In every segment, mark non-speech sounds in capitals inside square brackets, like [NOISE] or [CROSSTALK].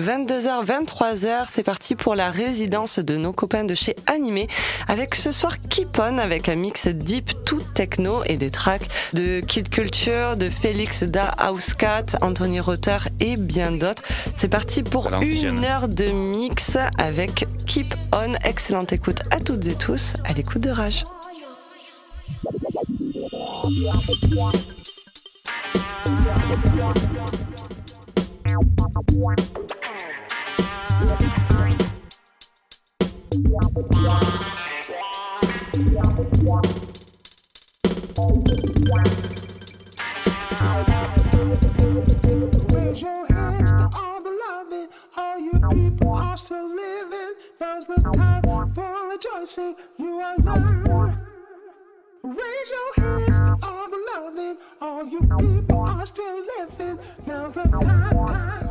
22h, 23h, c'est parti pour la résidence de nos copains de chez Animé avec ce soir Keep On avec un mix deep tout techno et des tracks de Kid Culture, de Félix da Housecat, Anthony Rotter et bien d'autres. C'est parti pour une heure de mix avec Keep On. Excellente écoute à toutes et tous à l'écoute de Rage. People are still living. Now's the time. For rejoicing. You are love. Raise your hands to all the loving, all you people are still living. There's the time, time.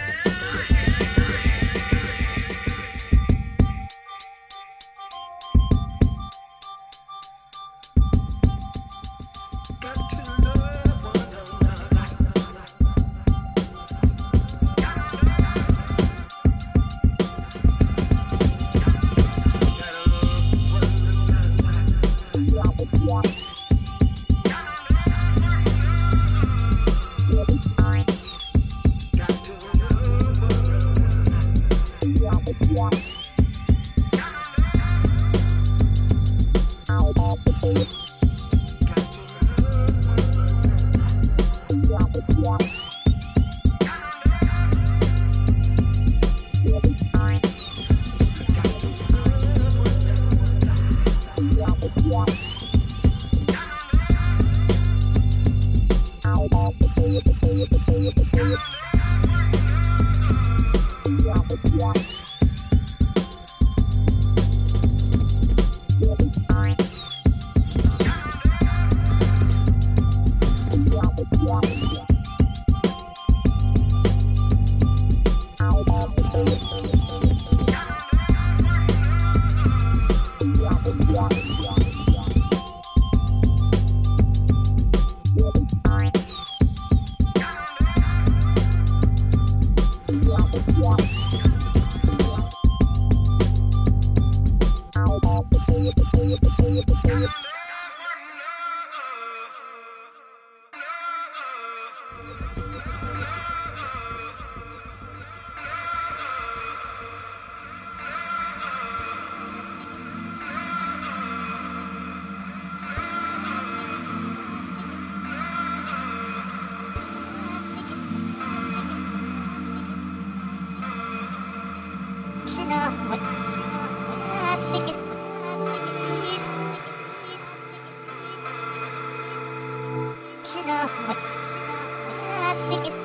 Sneak it.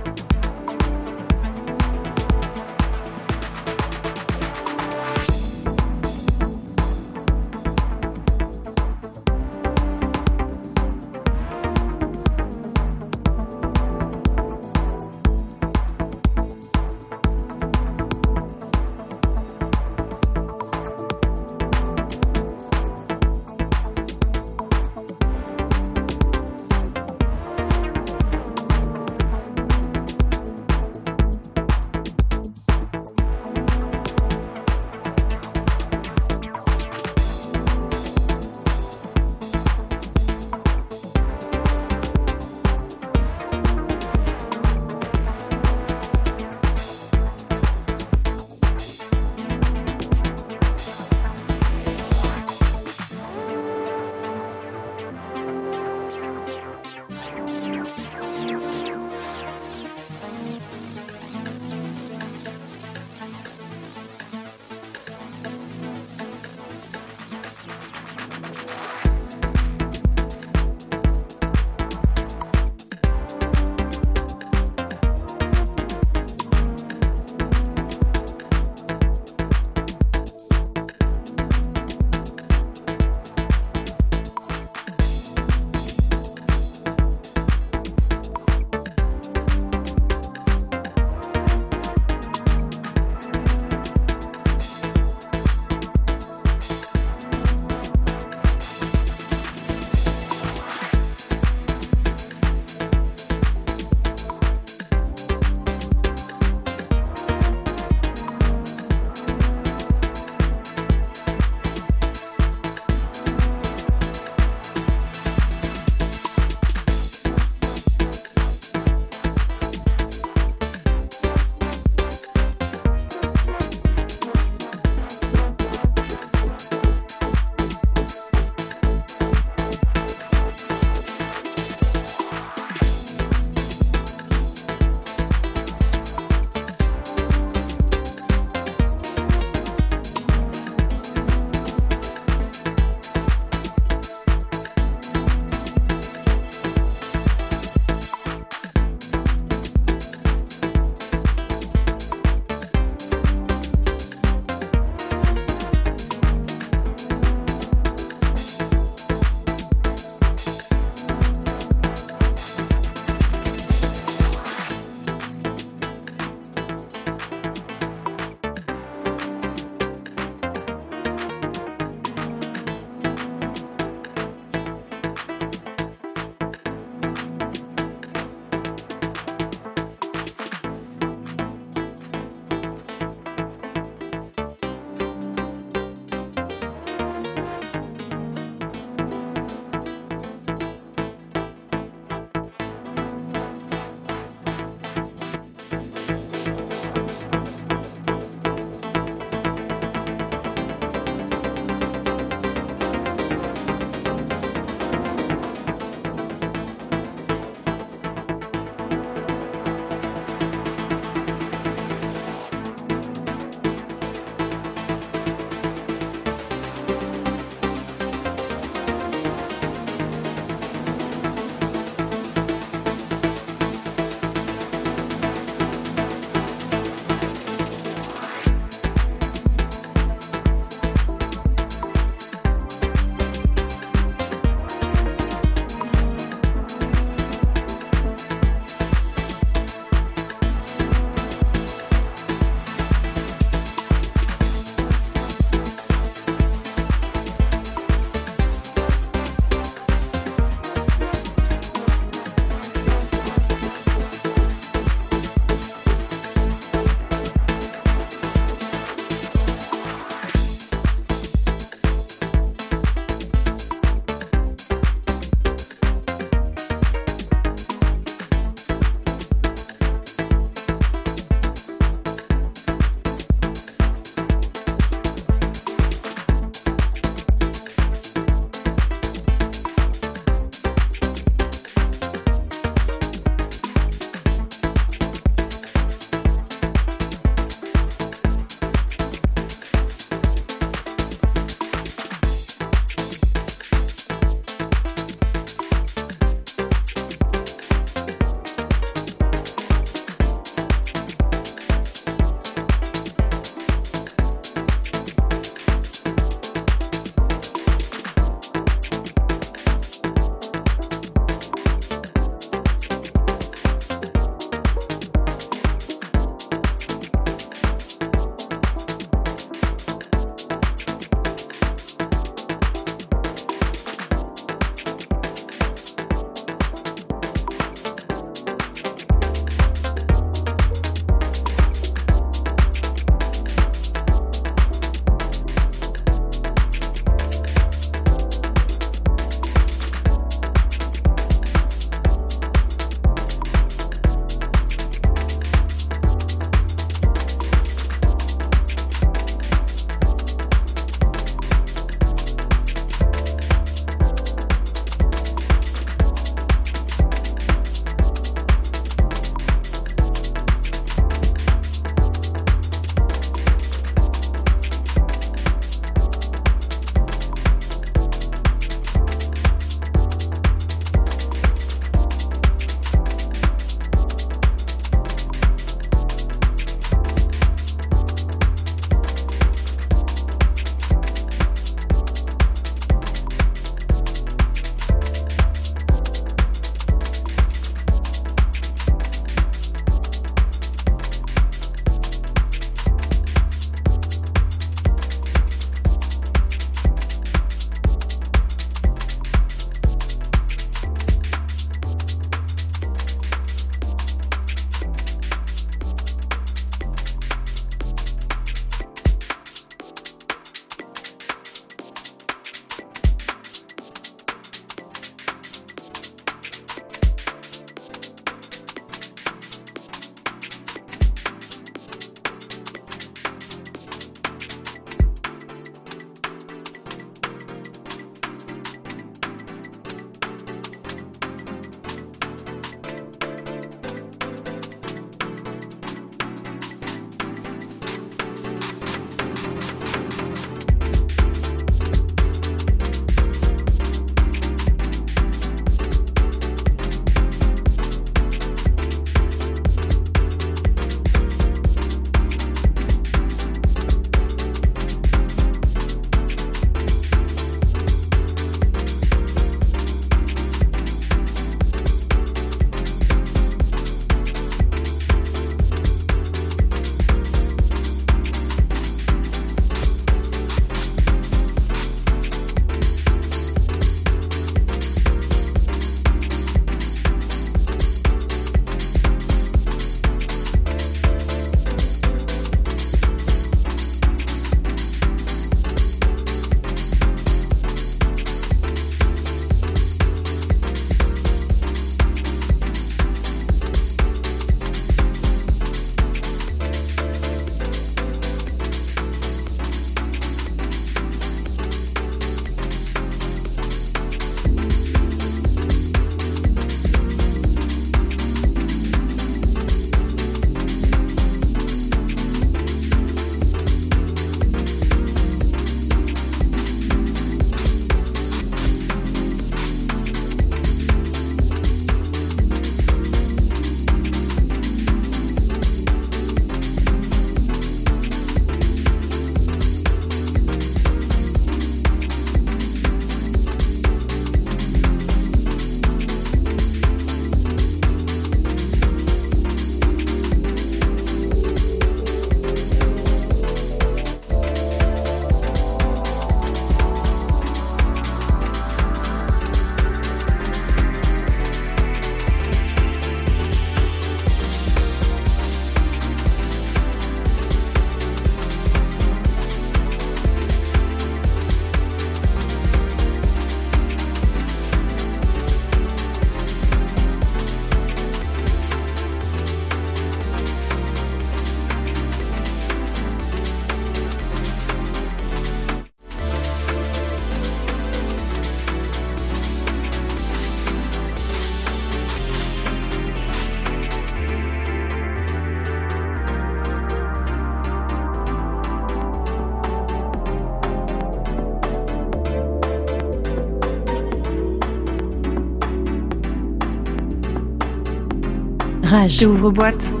Rage. J'ouvre boîte.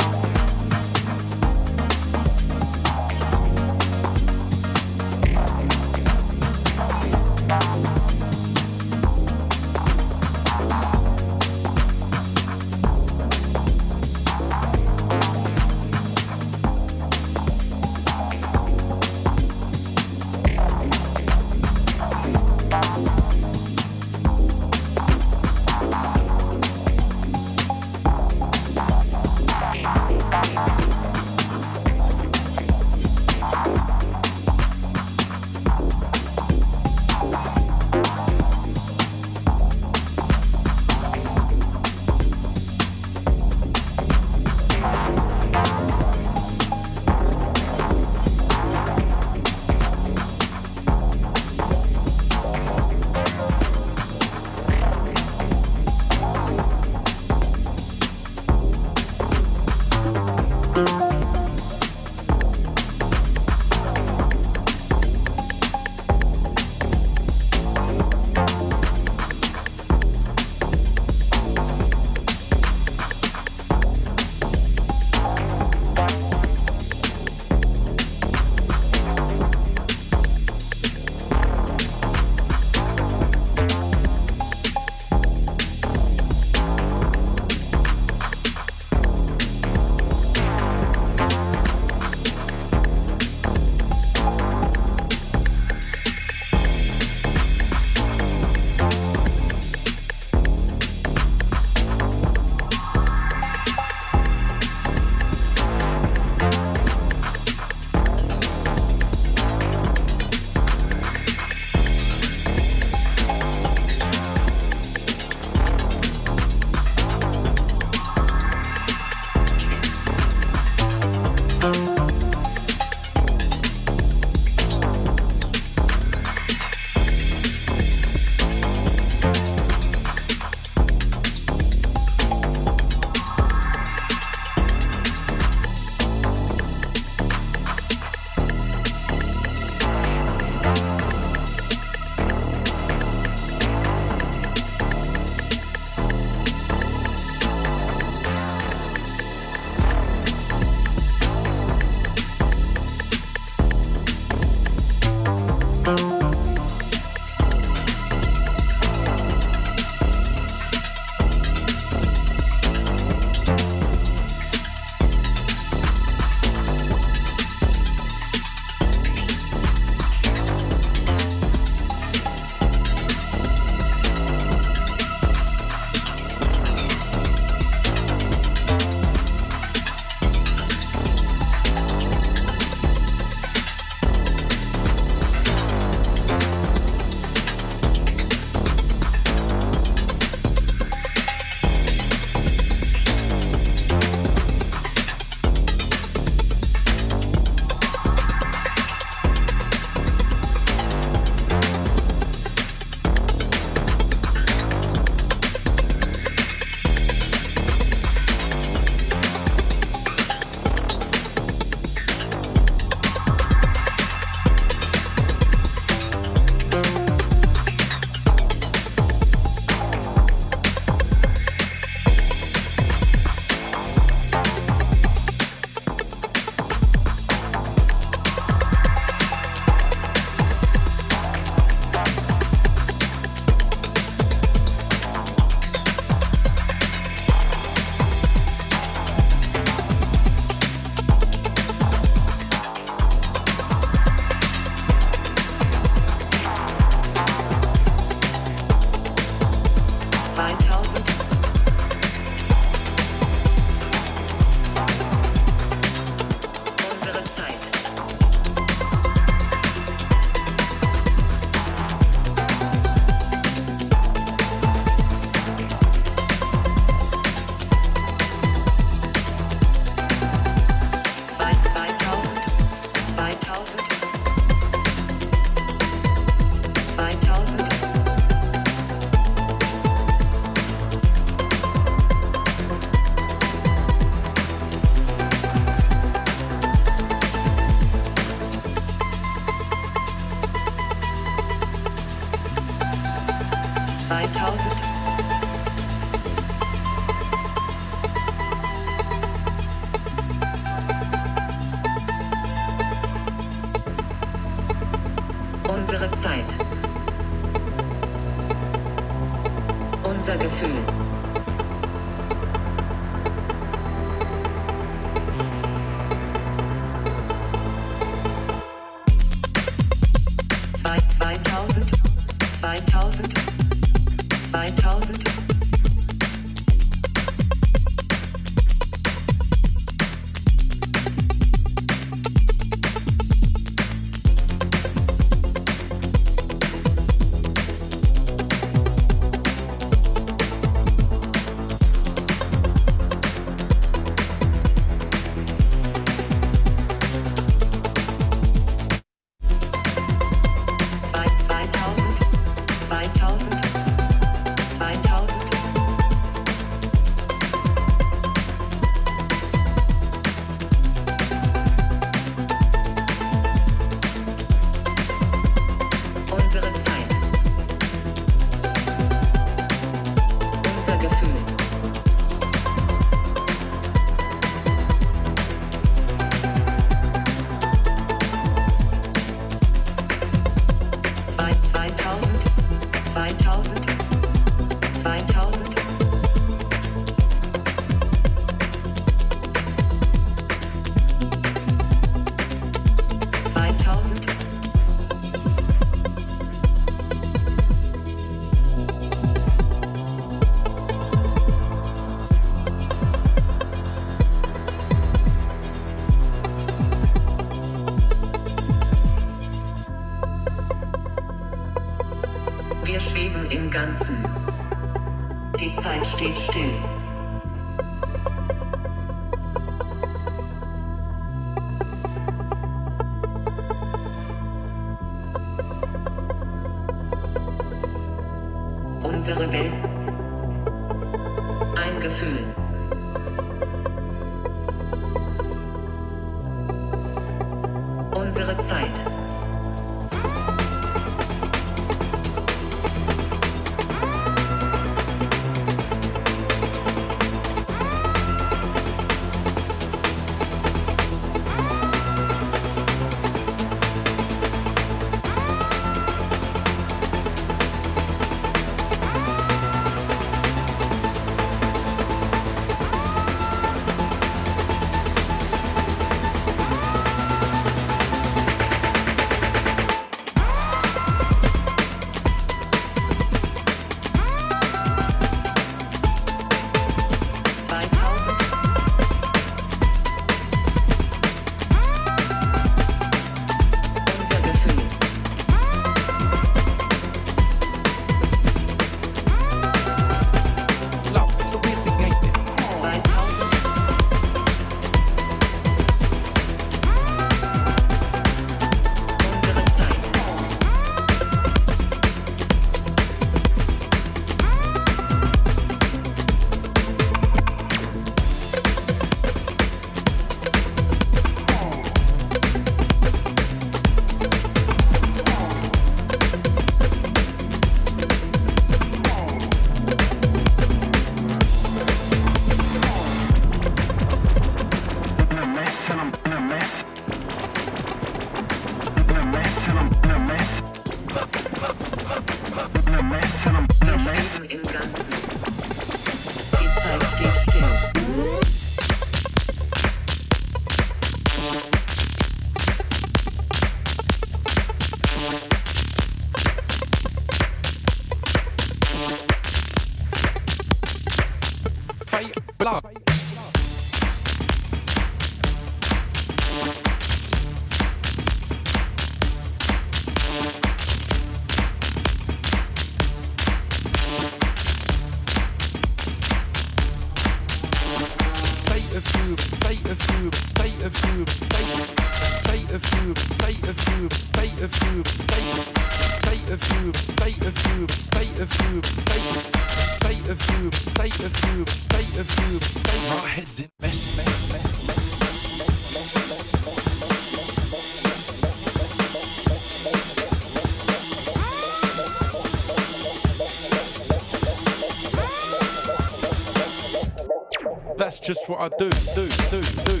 just what I do, do, do, do.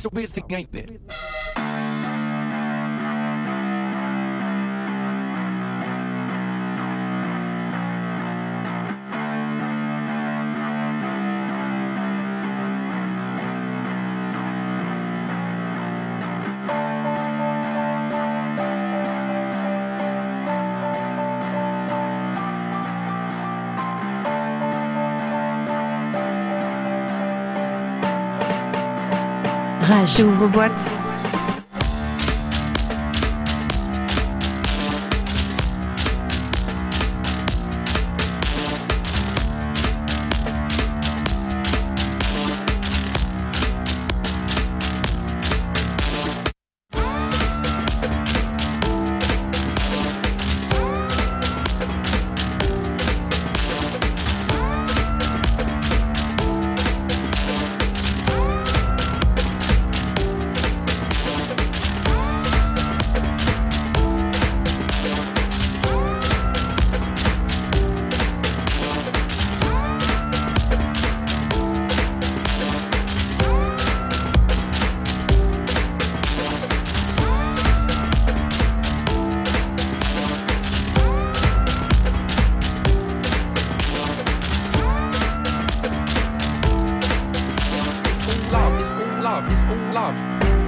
It's a weird thing, ain't it? Rage. J'ouvre boîte. Love, it's all love,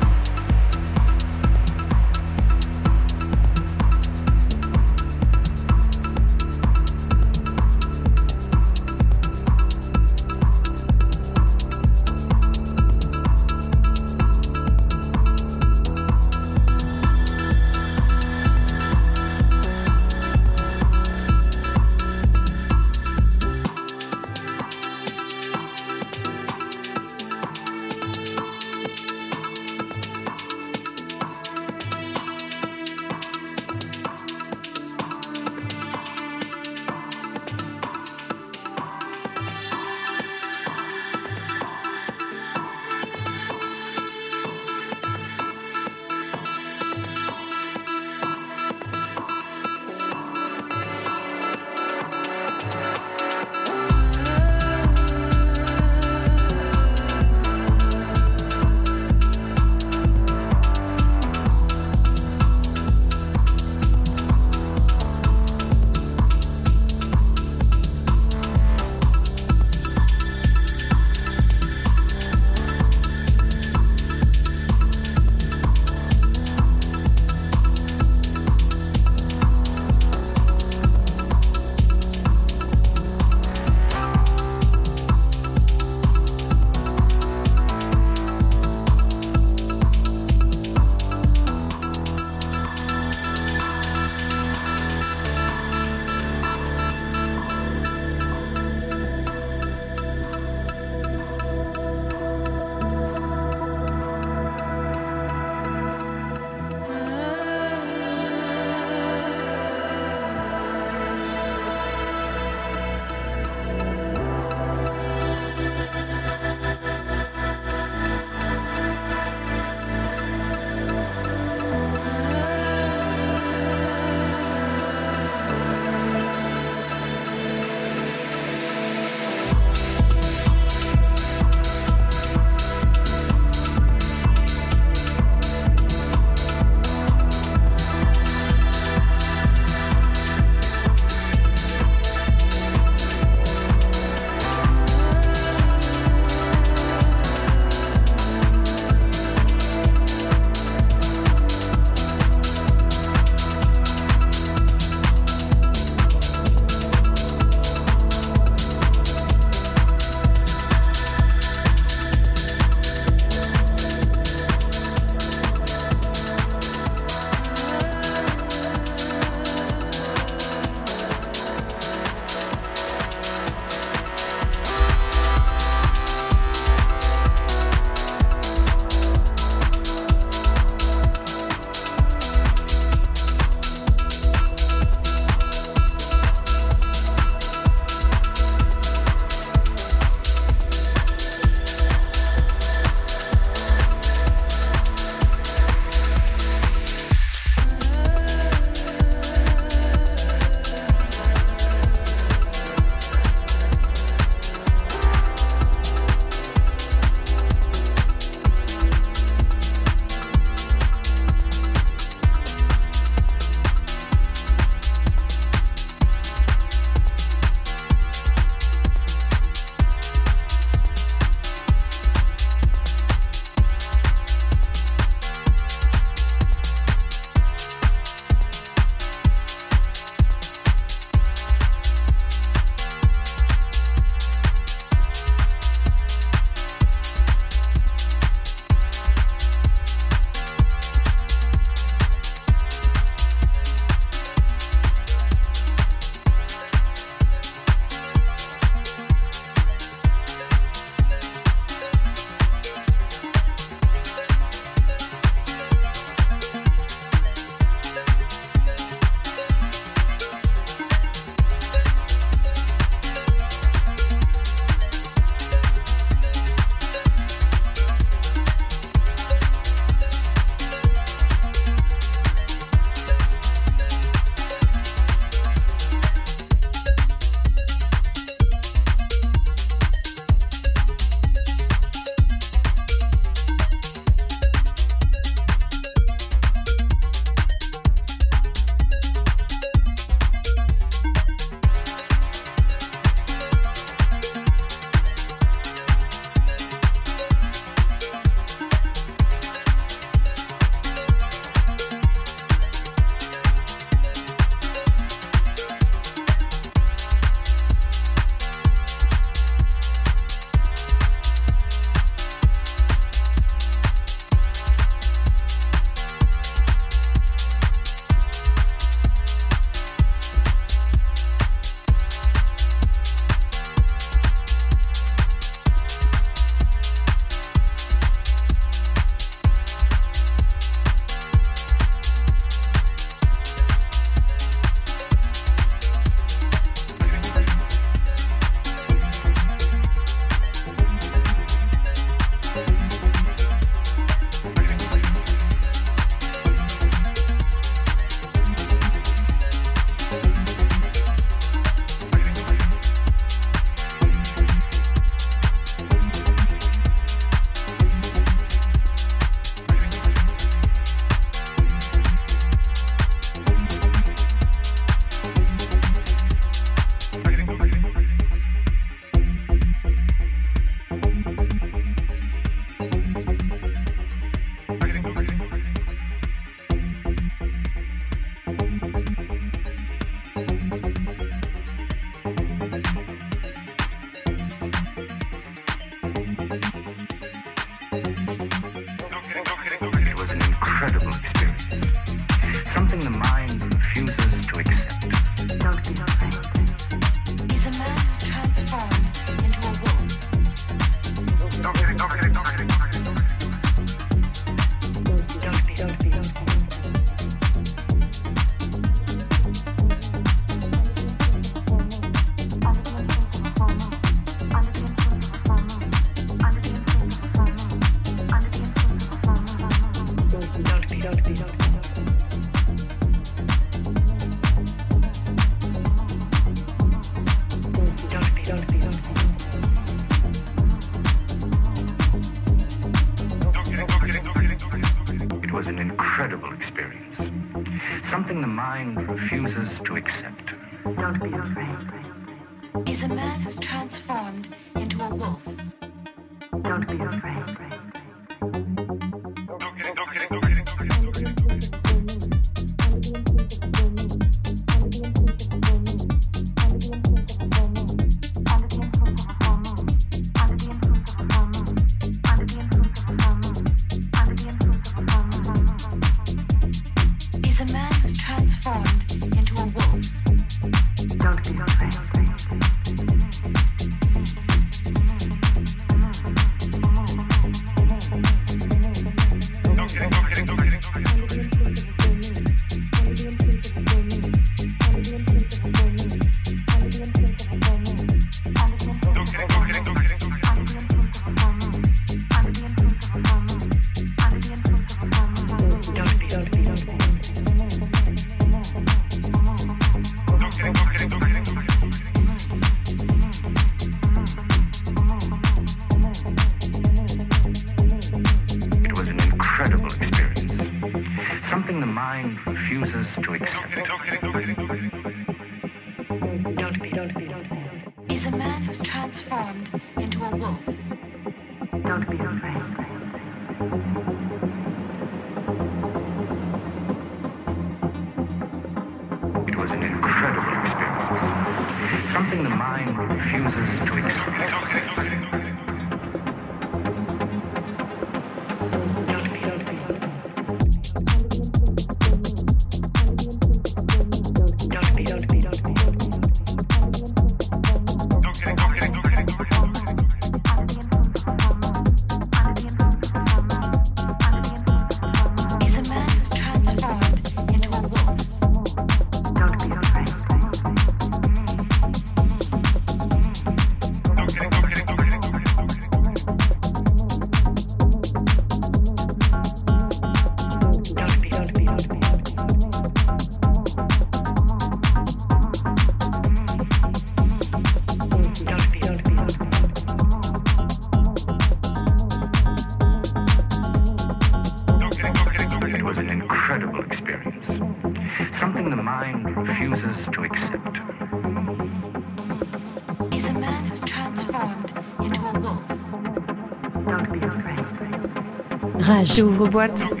afraid. Rage.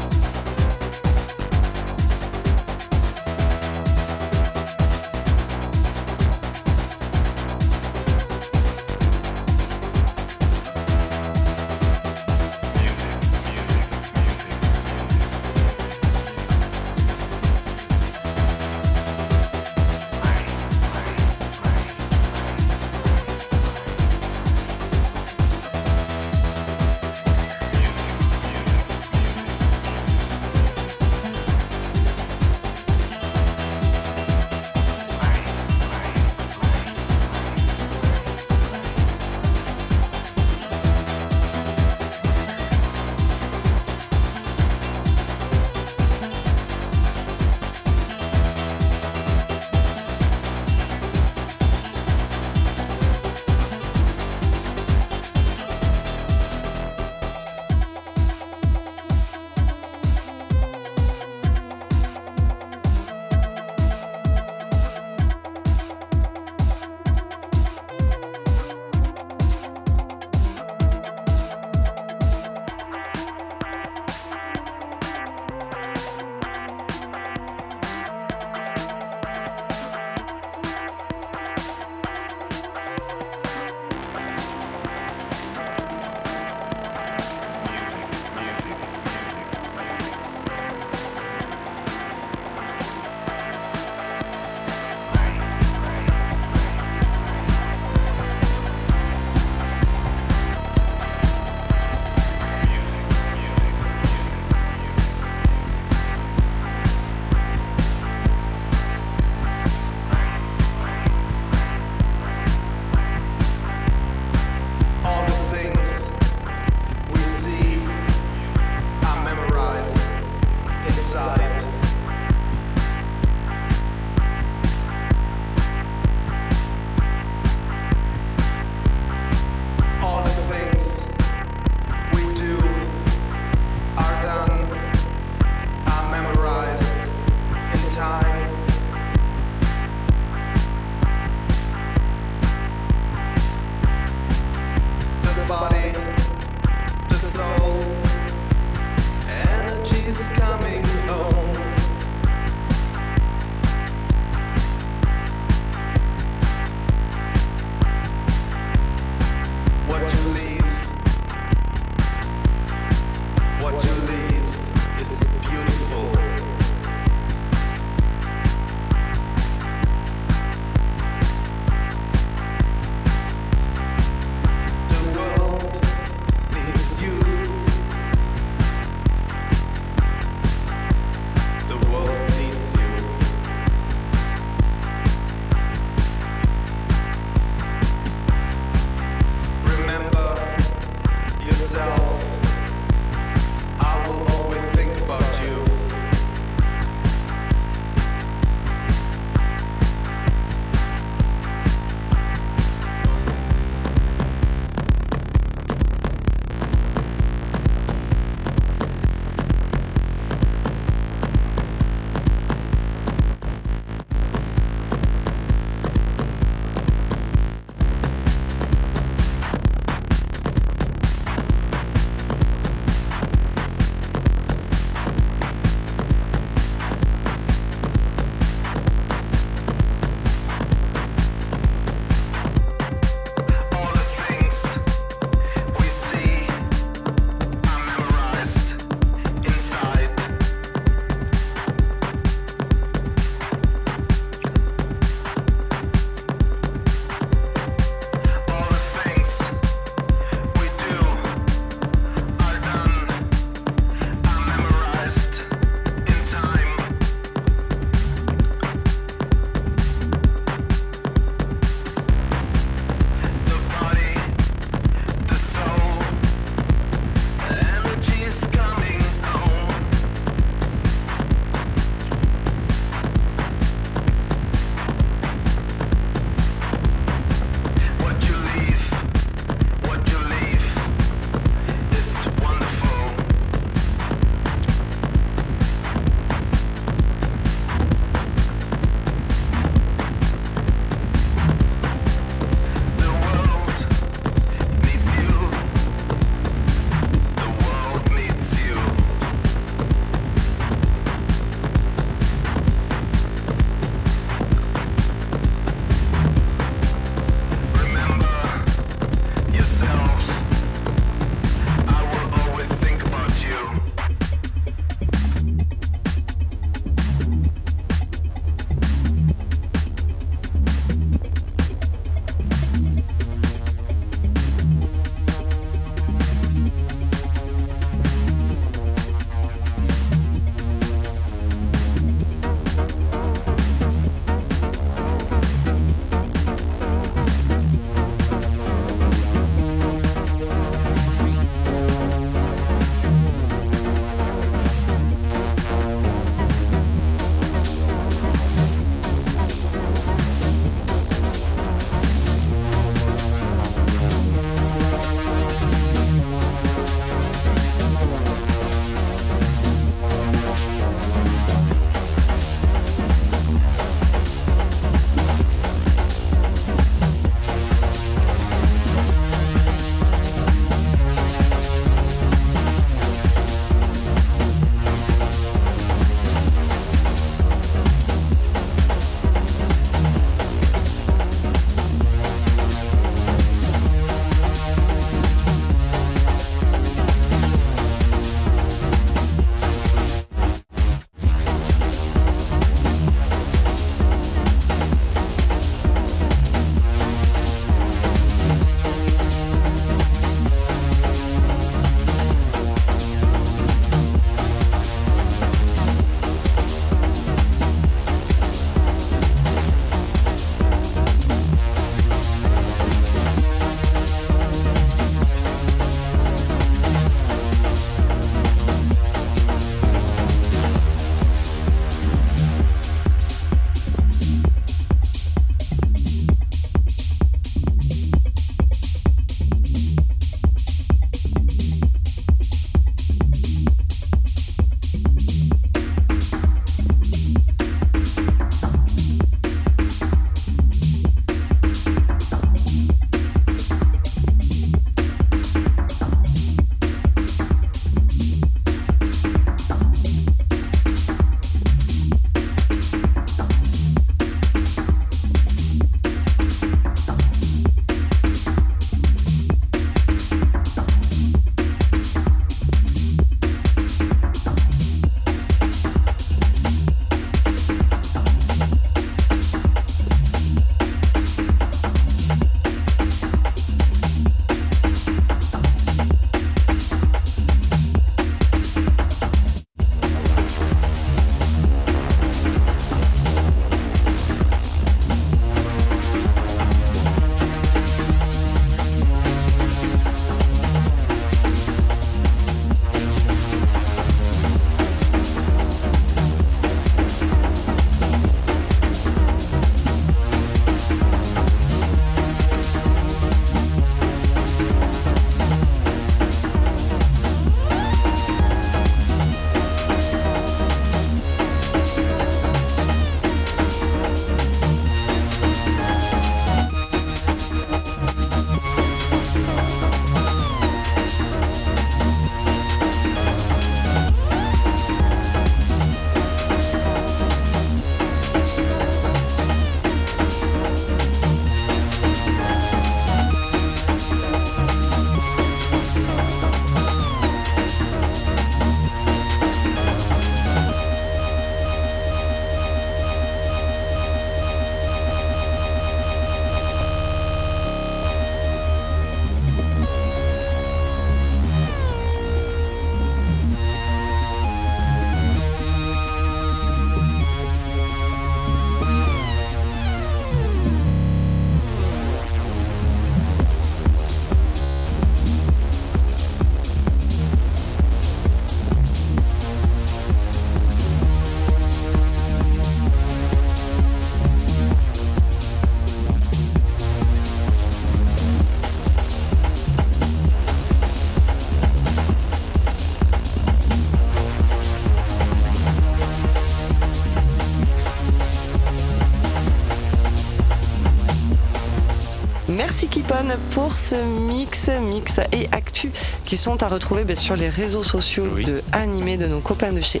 Pour ce mix, mix et actu qui sont à retrouver sur les réseaux sociaux Oui. de Animé, de nos copains de chez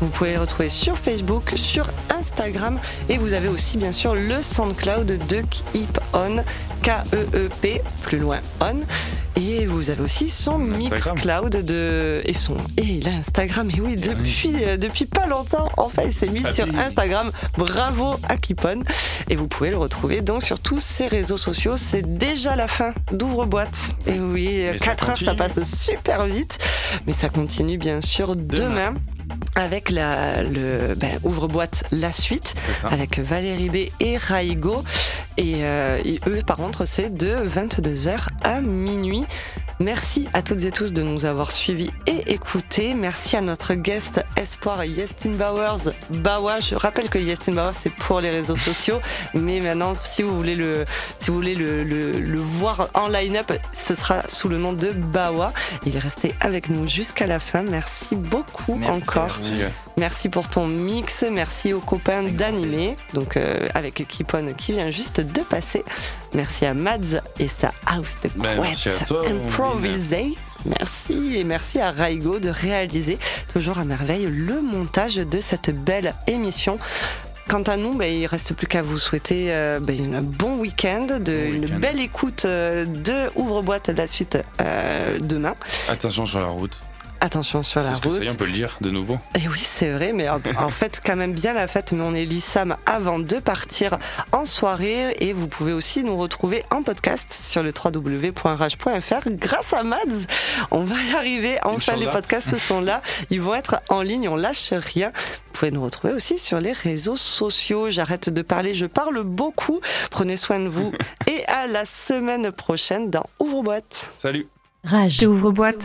Vous pouvez les retrouver sur Facebook, sur Instagram. Et vous avez aussi bien sûr le SoundCloud de Keep On, K-E-E-P, plus loin On. Et vous avez aussi son. Mixcloud de et son et il a Instagram et oui. depuis euh, depuis pas longtemps enfin il s'est mis Ah sur. Instagram. Bravo à Kipon et vous pouvez le retrouver donc sur tous ses réseaux sociaux. C'est déjà la fin d'ouvre boîte et oui Mais ça 4 heures ça passe super vite. Mais ça continue bien sûr demain, Demain. Avec la le ben, ouvre boîte la suite avec Valérie B et Raigo. Et, euh, et eux, par contre, c'est de 22h à minuit. Merci à toutes et tous de nous avoir suivis et écoutés. Merci à notre guest espoir Yestin Bowers. Bawa, je rappelle que Yestin Bowers c'est pour les réseaux sociaux, mais maintenant si vous voulez le, si vous voulez le, le- le voir en line-up, ce sera sous le nom de Bawa. Il est resté avec nous jusqu'à la fin. Merci beaucoup Merci. encore. Merci, ouais. Merci pour ton mix, merci aux copains d'animé, donc euh, avec Kipon qui vient juste de passer. Merci à Mads et sa house de Ben, merci à couette toi, improvisée. Merci et merci à Raigo de réaliser toujours à merveille le montage de cette belle émission. Quant à nous, ben, il reste plus qu'à vous souhaiter euh, ben, un bon week-end, de, Bon une belle écoute euh, de Ouvre-boîte la suite euh, demain. Attention sur la route. Attention sur la Parce que route. ça y est, on peut le dire de nouveau. Et oui, c'est vrai, mais en fait, quand même bien la fête. Mais on est l'ISAM avant de partir en soirée. Et vous pouvez aussi nous retrouver en podcast sur le www.rage.fr grâce à Mads. On va y arriver. Enfin, les podcasts sont là. Ils vont être en ligne. On lâche rien. Vous pouvez nous retrouver aussi sur les réseaux sociaux. J'arrête de parler. Je parle beaucoup. Prenez soin de vous. [LAUGHS] Et à la semaine prochaine dans Ouvre-boîte. Salut Rage. Ouvre boîte.